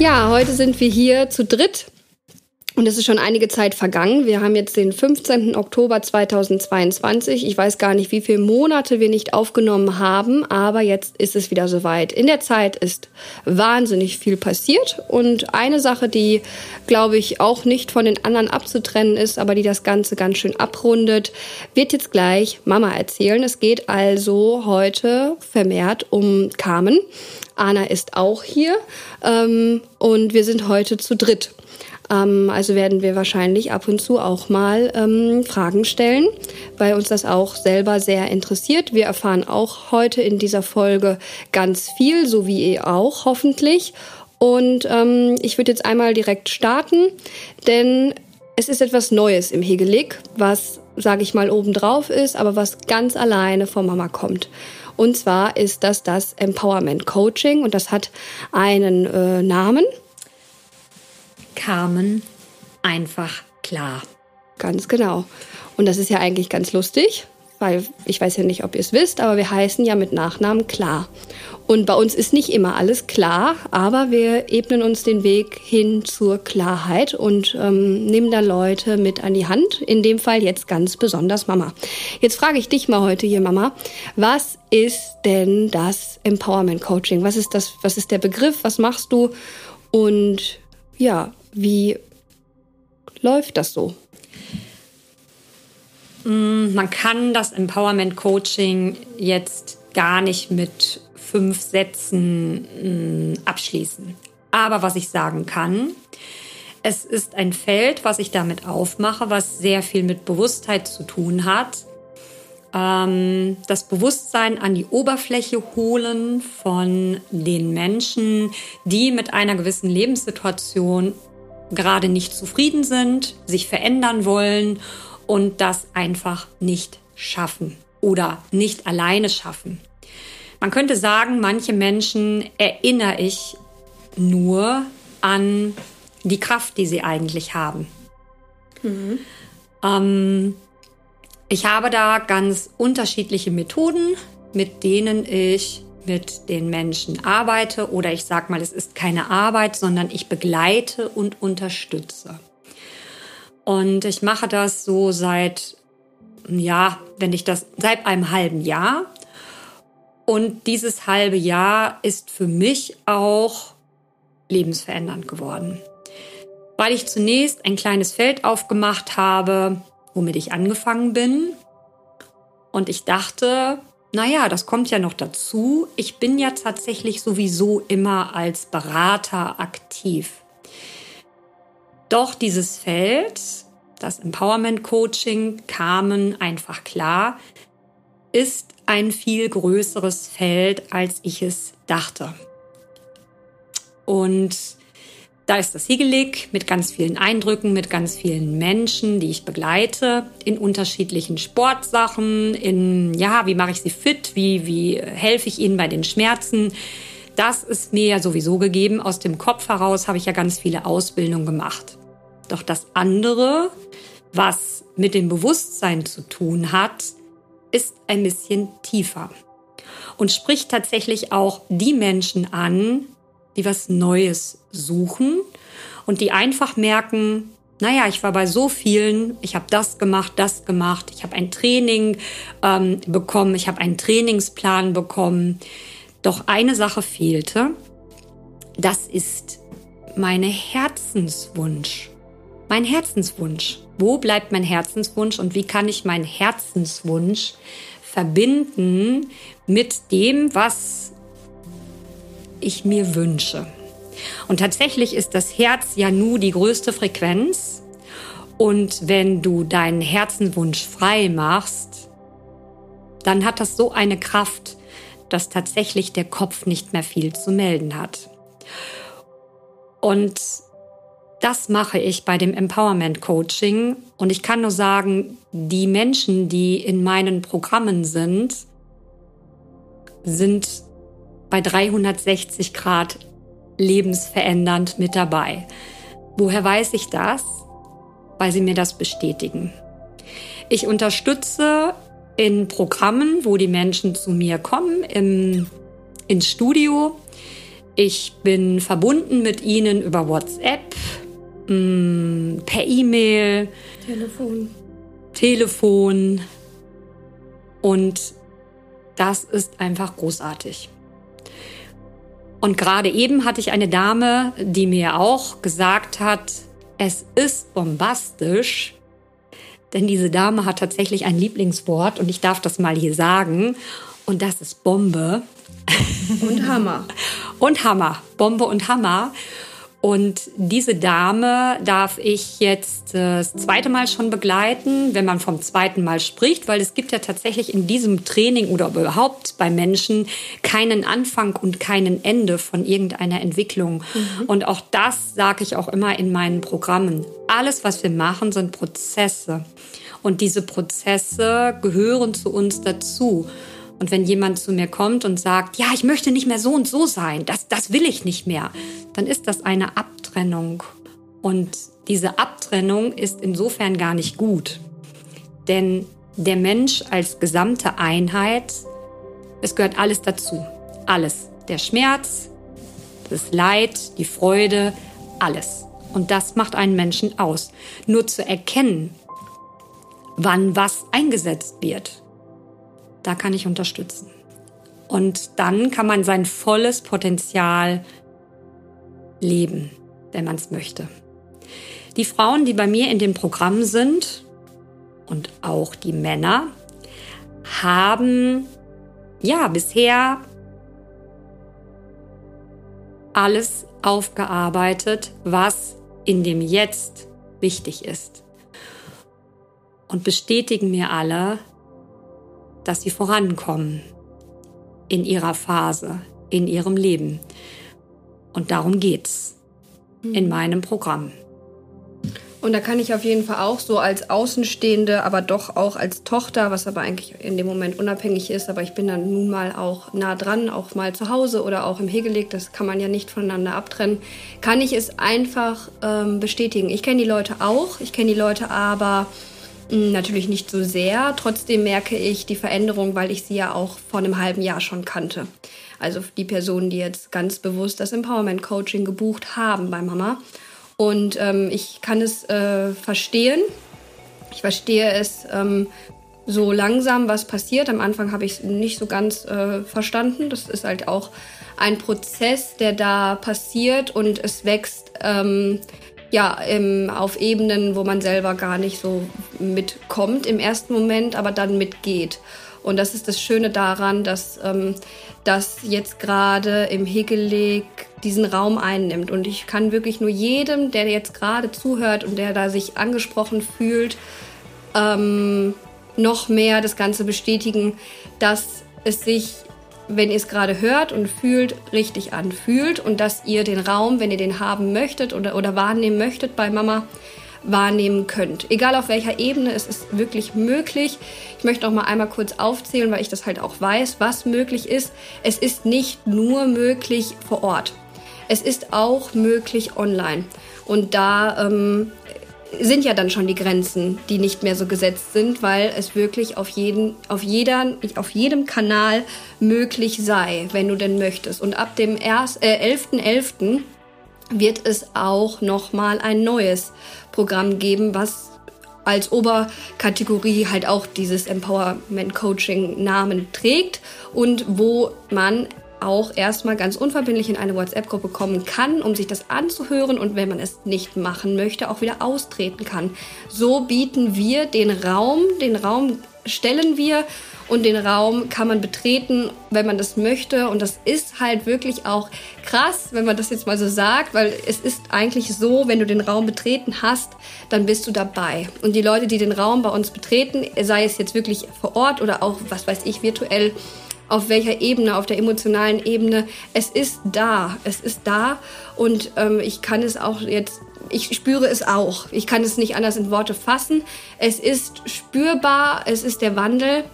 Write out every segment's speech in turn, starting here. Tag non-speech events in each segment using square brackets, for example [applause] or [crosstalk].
Ja, heute sind wir hier zu dritt und es ist schon einige Zeit vergangen. Wir haben jetzt den 15. Oktober 2022. Ich weiß gar nicht, wie viele Monate wir nicht aufgenommen haben, aber jetzt ist es wieder soweit. In der Zeit ist wahnsinnig viel passiert und eine Sache, die, glaube ich, auch nicht von den anderen abzutrennen ist, aber die das Ganze ganz schön abrundet, wird jetzt gleich Mama erzählen. Es geht also heute vermehrt um Carmen. Anna ist auch hier ähm, und wir sind heute zu dritt. Ähm, also werden wir wahrscheinlich ab und zu auch mal ähm, Fragen stellen, weil uns das auch selber sehr interessiert. Wir erfahren auch heute in dieser Folge ganz viel, so wie ihr auch hoffentlich. Und ähm, ich würde jetzt einmal direkt starten, denn es ist etwas Neues im Hegelig, was, sage ich mal, obendrauf ist, aber was ganz alleine von Mama kommt. Und zwar ist das das Empowerment Coaching und das hat einen äh, Namen. Carmen, einfach klar. Ganz genau. Und das ist ja eigentlich ganz lustig, weil ich weiß ja nicht, ob ihr es wisst, aber wir heißen ja mit Nachnamen klar. Und bei uns ist nicht immer alles klar, aber wir ebnen uns den Weg hin zur Klarheit und ähm, nehmen da Leute mit an die Hand. In dem Fall jetzt ganz besonders Mama. Jetzt frage ich dich mal heute hier, Mama, was ist denn das Empowerment Coaching? Was ist das? Was ist der Begriff? Was machst du? Und ja, wie läuft das so? Mm, man kann das Empowerment Coaching jetzt gar nicht mit fünf Sätzen mm, abschließen. Aber was ich sagen kann, es ist ein Feld, was ich damit aufmache, was sehr viel mit Bewusstheit zu tun hat. Ähm, das Bewusstsein an die Oberfläche holen von den Menschen, die mit einer gewissen Lebenssituation gerade nicht zufrieden sind, sich verändern wollen und das einfach nicht schaffen oder nicht alleine schaffen. Man könnte sagen, manche Menschen erinnere ich nur an die Kraft, die sie eigentlich haben. Mhm. Ähm, ich habe da ganz unterschiedliche Methoden, mit denen ich mit den Menschen arbeite oder ich sage mal, es ist keine Arbeit, sondern ich begleite und unterstütze. Und ich mache das so seit, ja, wenn ich das, seit einem halben Jahr. Und dieses halbe Jahr ist für mich auch lebensverändernd geworden. Weil ich zunächst ein kleines Feld aufgemacht habe, womit ich angefangen bin. Und ich dachte, naja, das kommt ja noch dazu. Ich bin ja tatsächlich sowieso immer als Berater aktiv. Doch dieses Feld, das Empowerment Coaching, kamen einfach klar, ist ein viel größeres Feld, als ich es dachte. Und da ist das Hegelig mit ganz vielen Eindrücken, mit ganz vielen Menschen, die ich begleite, in unterschiedlichen Sportsachen, in, ja, wie mache ich sie fit, wie, wie helfe ich ihnen bei den Schmerzen. Das ist mir ja sowieso gegeben. Aus dem Kopf heraus habe ich ja ganz viele Ausbildungen gemacht. Doch das andere, was mit dem Bewusstsein zu tun hat, ist ein bisschen tiefer und spricht tatsächlich auch die Menschen an, die was Neues suchen und die einfach merken, naja, ich war bei so vielen, ich habe das gemacht, das gemacht, ich habe ein Training ähm, bekommen, ich habe einen Trainingsplan bekommen. Doch eine Sache fehlte, das ist meine Herzenswunsch. Mein Herzenswunsch. Wo bleibt mein Herzenswunsch und wie kann ich meinen Herzenswunsch verbinden mit dem, was ich mir wünsche? Und tatsächlich ist das Herz ja nur die größte Frequenz. Und wenn du deinen Herzenwunsch frei machst, dann hat das so eine Kraft, dass tatsächlich der Kopf nicht mehr viel zu melden hat. Und das mache ich bei dem Empowerment Coaching. Und ich kann nur sagen, die Menschen, die in meinen Programmen sind, sind bei 360 Grad lebensverändernd mit dabei. Woher weiß ich das? Weil sie mir das bestätigen. Ich unterstütze in Programmen, wo die Menschen zu mir kommen, im, ins Studio, Ich bin verbunden mit ihnen über WhatsApp, mm, per E-Mail, Telefon. Telefon. Und das ist einfach großartig. Und gerade eben hatte ich eine Dame, die mir auch gesagt hat, es ist bombastisch, denn diese Dame hat tatsächlich ein Lieblingswort und ich darf das mal hier sagen und das ist Bombe. Und Hammer. [laughs] und Hammer. Bombe und Hammer. Und diese Dame darf ich jetzt äh, das zweite Mal schon begleiten, wenn man vom zweiten Mal spricht, weil es gibt ja tatsächlich in diesem Training oder überhaupt bei Menschen keinen Anfang und keinen Ende von irgendeiner Entwicklung. Mhm. Und auch das sage ich auch immer in meinen Programmen. Alles, was wir machen, sind Prozesse. Und diese Prozesse gehören zu uns dazu. Und wenn jemand zu mir kommt und sagt, ja, ich möchte nicht mehr so und so sein, das, das will ich nicht mehr, dann ist das eine Abtrennung. Und diese Abtrennung ist insofern gar nicht gut. Denn der Mensch als gesamte Einheit, es gehört alles dazu. Alles. Der Schmerz, das Leid, die Freude, alles. Und das macht einen Menschen aus. Nur zu erkennen, wann was eingesetzt wird, da kann ich unterstützen. Und dann kann man sein volles Potenzial leben, wenn man es möchte. Die Frauen, die bei mir in dem Programm sind und auch die Männer, haben ja bisher alles aufgearbeitet, was in dem Jetzt wichtig ist. Und bestätigen mir alle, dass sie vorankommen in ihrer Phase, in ihrem Leben. Und darum geht's in meinem Programm. Und da kann ich auf jeden Fall auch so als Außenstehende, aber doch auch als Tochter, was aber eigentlich in dem Moment unabhängig ist, aber ich bin dann nun mal auch nah dran, auch mal zu Hause oder auch im Hegeleg, das kann man ja nicht voneinander abtrennen, kann ich es einfach ähm, bestätigen. Ich kenne die Leute auch, ich kenne die Leute aber hm, natürlich nicht so sehr. Trotzdem merke ich die Veränderung, weil ich sie ja auch vor einem halben Jahr schon kannte. Also die Personen, die jetzt ganz bewusst das Empowerment Coaching gebucht haben bei Mama. Und ähm, ich kann es äh, verstehen. Ich verstehe es ähm, so langsam, was passiert. Am Anfang habe ich es nicht so ganz äh, verstanden. Das ist halt auch ein Prozess, der da passiert und es wächst. Ähm, ja, im, auf Ebenen, wo man selber gar nicht so mitkommt im ersten Moment, aber dann mitgeht. Und das ist das Schöne daran, dass ähm, das jetzt gerade im Hegeleg diesen Raum einnimmt. Und ich kann wirklich nur jedem, der jetzt gerade zuhört und der da sich angesprochen fühlt, ähm, noch mehr das Ganze bestätigen, dass es sich wenn ihr es gerade hört und fühlt, richtig anfühlt und dass ihr den Raum, wenn ihr den haben möchtet oder, oder wahrnehmen möchtet bei Mama, wahrnehmen könnt. Egal auf welcher Ebene, es ist wirklich möglich. Ich möchte noch mal einmal kurz aufzählen, weil ich das halt auch weiß, was möglich ist. Es ist nicht nur möglich vor Ort. Es ist auch möglich online. Und da ähm, sind ja dann schon die Grenzen, die nicht mehr so gesetzt sind, weil es wirklich auf, jeden, auf, jeder, auf jedem Kanal möglich sei, wenn du denn möchtest. Und ab dem 11.11. Äh, 11. wird es auch nochmal ein neues Programm geben, was als Oberkategorie halt auch dieses Empowerment Coaching Namen trägt und wo man auch erstmal ganz unverbindlich in eine WhatsApp-Gruppe kommen kann, um sich das anzuhören und wenn man es nicht machen möchte, auch wieder austreten kann. So bieten wir den Raum, den Raum stellen wir und den Raum kann man betreten, wenn man das möchte. Und das ist halt wirklich auch krass, wenn man das jetzt mal so sagt, weil es ist eigentlich so, wenn du den Raum betreten hast, dann bist du dabei. Und die Leute, die den Raum bei uns betreten, sei es jetzt wirklich vor Ort oder auch, was weiß ich, virtuell, auf welcher Ebene, auf der emotionalen Ebene. Es ist da, es ist da und ähm, ich kann es auch jetzt, ich spüre es auch. Ich kann es nicht anders in Worte fassen. Es ist spürbar, es ist der Wandel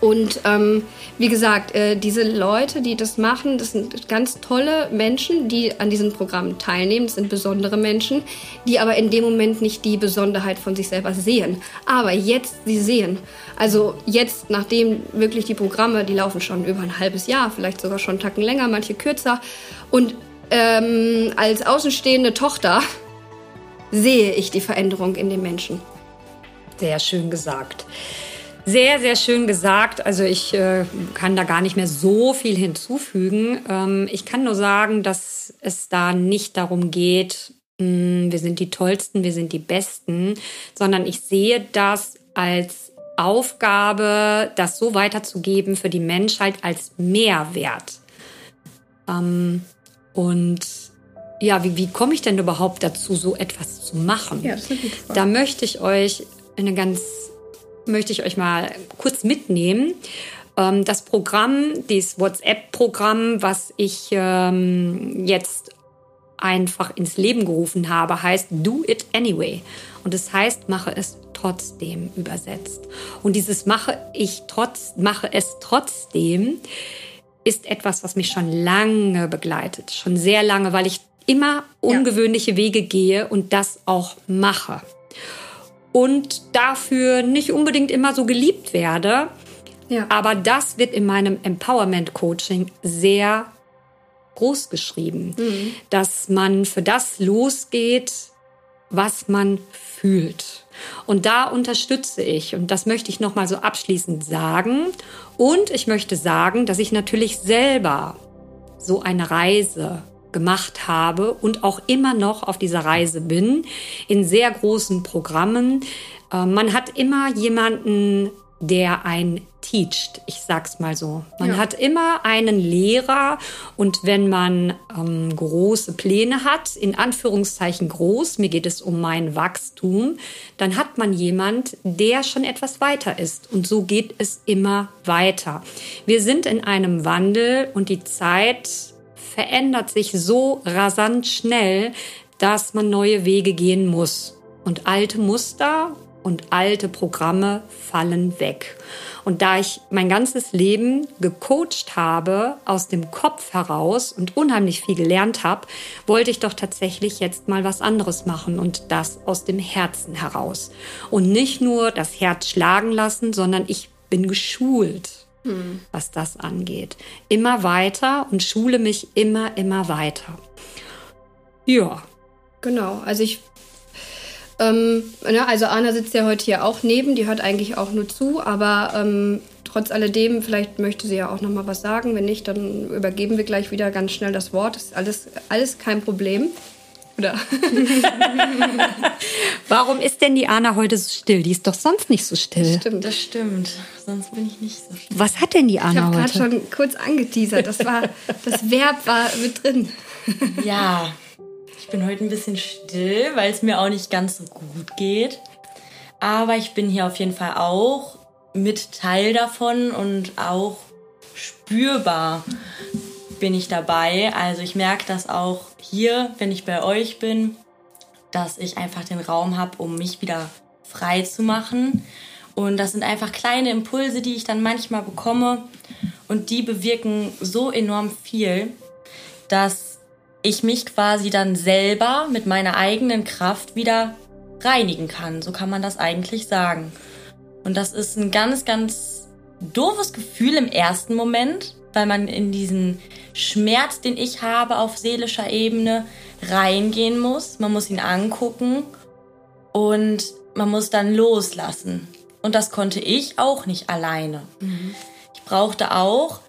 Und ähm, wie gesagt, äh, diese Leute, die das machen, das sind ganz tolle Menschen, die an diesen Programmen teilnehmen. Das sind besondere Menschen, die aber in dem Moment nicht die Besonderheit von sich selber sehen. Aber jetzt sie sehen. Also jetzt, nachdem wirklich die Programme, die laufen schon über ein halbes Jahr, vielleicht sogar schon einen Tacken länger, manche kürzer. Und ähm, als außenstehende Tochter sehe ich die Veränderung in den Menschen. Sehr schön gesagt. Sehr, sehr schön gesagt. Also ich äh, kann da gar nicht mehr so viel hinzufügen. Ähm, ich kann nur sagen, dass es da nicht darum geht, mh, hm, wir sind die Tollsten, wir sind die Besten, sondern ich sehe das als Aufgabe, das so weiterzugeben für die Menschheit als Mehrwert. Ähm, und ja, wie, wie komme ich denn überhaupt dazu, so etwas zu machen? Ja. Da möchte ich euch eine ganz möchte ich euch mal kurz mitnehmen. Ähm, das Programm, dieses WhatsApp-Programm, was ich ähm, jetzt einfach ins Leben gerufen habe, heißt Do It Anyway. Und es das heißt, mache es trotzdem übersetzt. Und dieses mache ich trotz, mache es trotzdem ist etwas, was mich schon lange begleitet. Schon sehr lange, weil ich immer ungewöhnliche. Wege gehe und das auch mache und dafür nicht unbedingt immer so geliebt werde. Ja. Aber das wird in meinem Empowerment Coaching sehr groß geschrieben, mhm. dass man für das losgeht, was man fühlt. Und da unterstütze ich und das möchte ich noch mal so abschließend sagen und ich möchte sagen, dass ich natürlich selber so eine Reise gemacht habe und auch immer noch auf dieser Reise bin, in sehr großen Programmen. Äh, man hat immer jemanden, der ein teacht, ich sag's mal so. Man ja. hat immer einen Lehrer und wenn man ähm, große Pläne hat, in Anführungszeichen groß, mir geht es um mein Wachstum, dann hat man jemand, der schon etwas weiter ist und so geht es immer weiter. Wir sind in einem Wandel und die Zeit verändert sich so rasant schnell, dass man neue Wege gehen muss. Und alte Muster und alte Programme fallen weg. Und da ich mein ganzes Leben gecoacht habe, aus dem Kopf heraus und unheimlich viel gelernt habe, wollte ich doch tatsächlich jetzt mal was anderes machen und das aus dem Herzen heraus. Und nicht nur das Herz schlagen lassen, sondern ich bin geschult was das angeht. Immer weiter und schule mich immer, immer weiter. Ja. Genau, also ich ähm, ne, also Anna sitzt ja heute hier auch neben, die hört eigentlich auch nur zu, aber ähm, trotz alledem, vielleicht möchte sie ja auch noch mal was sagen. Wenn nicht, dann übergeben wir gleich wieder ganz schnell das Wort. Das ist alles, alles kein Problem. Oder? [laughs] Warum ist denn die Anna heute so still? Die ist doch sonst nicht so still. Stimmt, das stimmt. Sonst bin ich nicht so still. Was hat denn die Anna ich heute? Ich habe gerade schon kurz angeteasert. Das, war, das Verb war mit drin. [laughs] Ja, ich bin heute ein bisschen still, weil es mir auch nicht ganz so gut geht. Aber ich bin hier auf jeden Fall auch mit Teil davon und auch spürbar bin ich dabei. Also ich merke das auch hier, wenn ich bei euch bin, dass ich einfach den Raum habe, um mich wieder frei zu machen. Und das sind einfach kleine Impulse, die ich dann manchmal bekomme. Und die bewirken so enorm viel, dass ich mich quasi dann selber mit meiner eigenen Kraft wieder reinigen kann. So kann man das eigentlich sagen. Und das ist ein ganz, ganz doofes Gefühl im ersten Moment, weil man in diesen Schmerz, den ich habe auf seelischer Ebene, reingehen muss. Man muss ihn angucken und man muss dann loslassen. Und das konnte ich auch nicht alleine. Mhm. Ich brauchte auch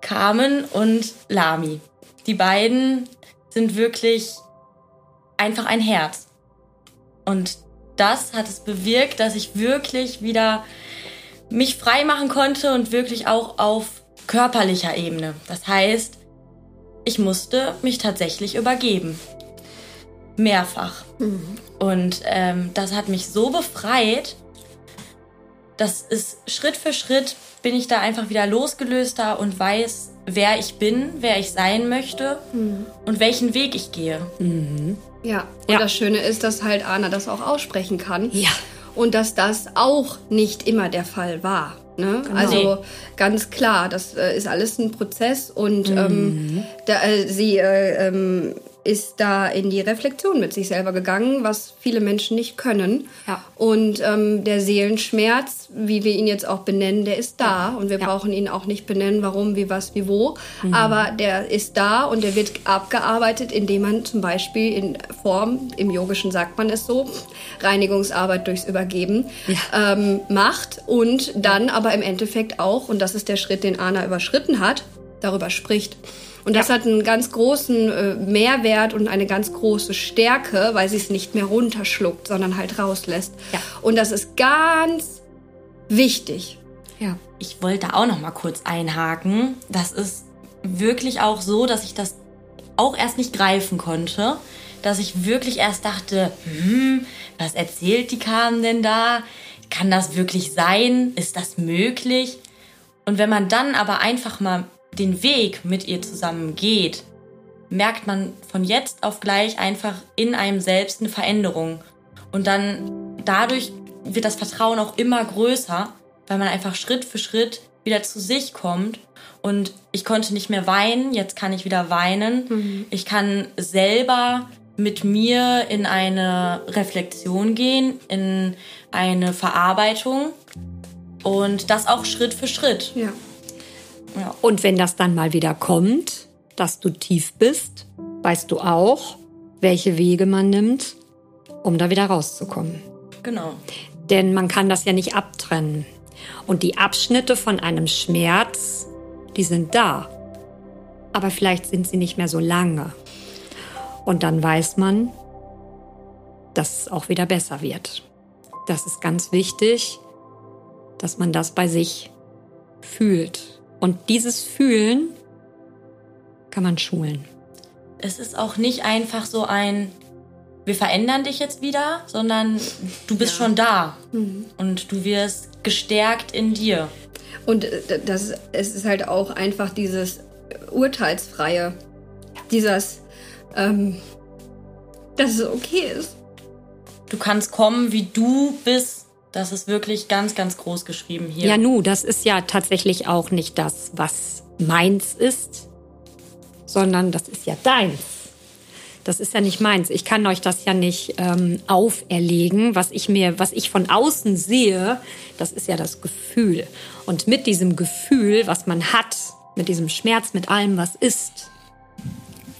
Carmen und Lami. Die beiden sind wirklich einfach ein Herz. Und das hat es bewirkt, dass ich wirklich wieder mich frei machen konnte und wirklich auch auf körperlicher Ebene. Das heißt, ich musste mich tatsächlich übergeben. Mehrfach. Mhm. Und ähm, das hat mich so befreit. Das ist Schritt für Schritt bin ich da einfach wieder losgelöster und weiß, wer ich bin, wer ich sein möchte mhm. und welchen Weg ich gehe. Mhm. Ja, und ja. das Schöne ist, dass halt Anna das auch aussprechen kann. Ja. Und dass das auch nicht immer der Fall war. Ne? Genau. Also ganz klar, das äh, ist alles ein Prozess und ähm, mhm. ähm, da, äh, sie äh, ähm, ist da in die Reflexion mit sich selber gegangen, was viele Menschen nicht können. Ja. Und ähm, der Seelenschmerz, wie wir ihn jetzt auch benennen, der ist da. Ja. Und wir ja. brauchen ihn auch nicht benennen, warum, wie, was, wie, wo. Mhm. Aber der ist da und der wird abgearbeitet, indem man zum Beispiel in Form, im Yogischen sagt man es so, Reinigungsarbeit durchs Übergeben ähm, macht. Und dann aber im Endeffekt auch, und das ist der Schritt, den Anna überschritten hat, darüber spricht. Und das ja. hat einen ganz großen äh, Mehrwert und eine ganz große Stärke, weil sie es nicht mehr runterschluckt, sondern halt rauslässt. Ja. Und das ist ganz wichtig. Ja. Ich wollte auch noch mal kurz einhaken. Das ist wirklich auch so, dass ich das auch erst nicht greifen konnte. Dass ich wirklich erst dachte, hm, was erzählt die Carmen denn da? Kann das wirklich sein? Ist das möglich? Und wenn man dann aber einfach mal den Weg mit ihr zusammen geht, merkt man von jetzt auf gleich einfach in einem selbst eine Veränderung. Und dann dadurch wird das Vertrauen auch immer größer, weil man einfach Schritt für Schritt wieder zu sich kommt. Und ich konnte nicht mehr weinen, jetzt kann ich wieder weinen. Mhm. Ich kann selber mit mir in eine Reflexion gehen, in eine Verarbeitung und das auch Schritt für Schritt. Ja. Ja. Und wenn das dann mal wieder kommt, dass du tief bist, weißt du auch, welche Wege man nimmt, um da wieder rauszukommen. Genau. Denn man kann das ja nicht abtrennen. Und die Abschnitte von einem Schmerz, die sind da. Aber vielleicht sind sie nicht mehr so lange. Und dann weiß man, dass es auch wieder besser wird. Das ist ganz wichtig, dass man das bei sich fühlt. Und dieses Fühlen kann man schulen. Es ist auch nicht einfach so ein, wir verändern dich jetzt wieder, sondern du bist ja. schon da mhm. und du wirst gestärkt in dir. Und äh, das, es ist halt auch einfach dieses Urteilsfreie, dieses, ähm, dass es okay ist. Du kannst kommen, wie du bist das ist wirklich ganz, ganz groß geschrieben hier. Ja, nu, das ist ja tatsächlich auch nicht das, was meins ist, sondern das ist ja deins. Das ist ja nicht meins. Ich kann euch das ja nicht ähm, auferlegen. Was ich mir, was ich von außen sehe, das ist ja das Gefühl. Und mit diesem Gefühl, was man hat, mit diesem Schmerz, mit allem, was ist,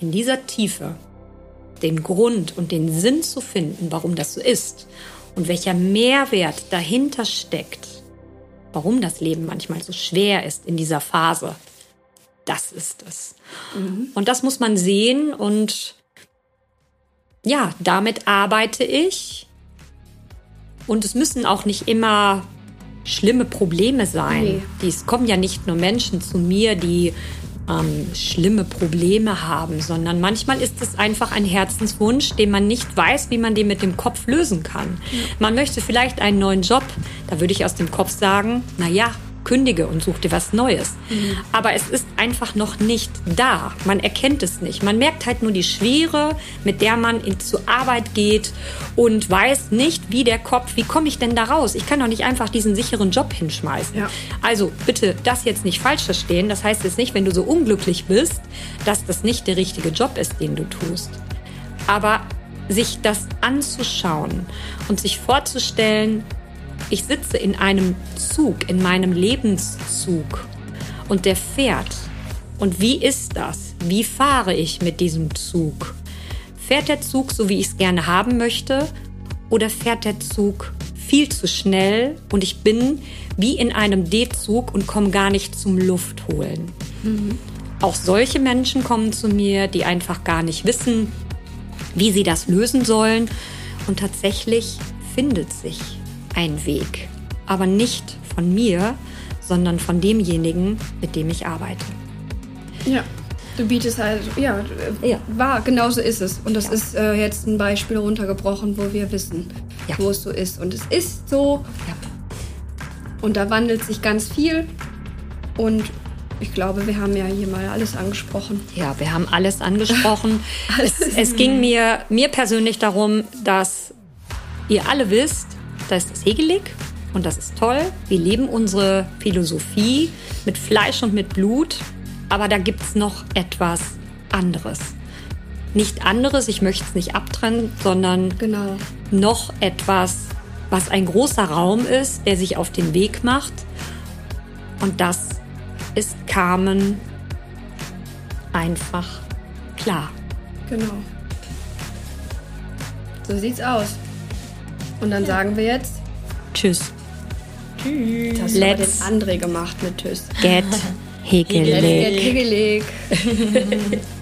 in dieser Tiefe den Grund und den Sinn zu finden, warum das so ist und welcher Mehrwert dahinter steckt, warum das Leben manchmal so schwer ist in dieser Phase, das ist es. Mhm. Und das muss man sehen und ja, damit arbeite ich. Und es müssen auch nicht immer schlimme Probleme sein. Nee. Es kommen ja nicht nur Menschen zu mir, die ähm, schlimme Probleme haben, sondern manchmal ist es einfach ein Herzenswunsch, den man nicht weiß, wie man den mit dem Kopf lösen kann. Man möchte vielleicht einen neuen Job, da würde ich aus dem Kopf sagen, na ja, kündige und such dir was Neues. Mhm. Aber es ist einfach noch nicht da. Man erkennt es nicht. Man merkt halt nur die Schwere, mit der man in, zur Arbeit geht und weiß nicht, wie der Kopf, wie komme ich denn da raus? Ich kann doch nicht einfach diesen sicheren Job hinschmeißen. Ja. Also bitte das jetzt nicht falsch verstehen. Das heißt jetzt nicht, wenn du so unglücklich bist, dass das nicht der richtige Job ist, den du tust. Aber sich das anzuschauen und sich vorzustellen, ich sitze in einem Zug, in meinem Lebenszug und der fährt. Und wie ist das? Wie fahre ich mit diesem Zug? Fährt der Zug so, wie ich es gerne haben möchte? Oder fährt der Zug viel zu schnell und ich bin wie in einem D-Zug und komme gar nicht zum Luftholen? Mhm. Auch solche Menschen kommen zu mir, die einfach gar nicht wissen, wie sie das lösen sollen. Und tatsächlich findet sich ein Weg, aber nicht von mir, sondern von demjenigen, mit dem ich arbeite. Ja. Du bietest halt, ja, ja. wahr, genau so ist es. Und das ja. ist äh, jetzt ein Beispiel runtergebrochen, wo wir wissen, ja. wo es so ist. Und es ist so. Ja. Und da wandelt sich ganz viel. Und ich glaube, wir haben ja hier mal alles angesprochen. Ja, wir haben alles angesprochen. alles [laughs] es, es ging mir, mir persönlich darum, dass ihr alle wisst, da ist das Hegelig und das ist toll. Wir leben unsere Philosophie mit Fleisch und mit Blut, aber da gibt es noch etwas anderes. Nicht anderes, ich möchte es nicht abtrennen, sondern Genau. noch etwas, was ein großer Raum ist, der sich auf den Weg macht. Und das ist Carmen einfach klar. Genau. So sieht's aus. Und dann sagen wir jetzt, Tschüss. Tschüss. das hat den André gemacht mit Tschüss. Get [laughs] hegelig. get higgelig. [laughs]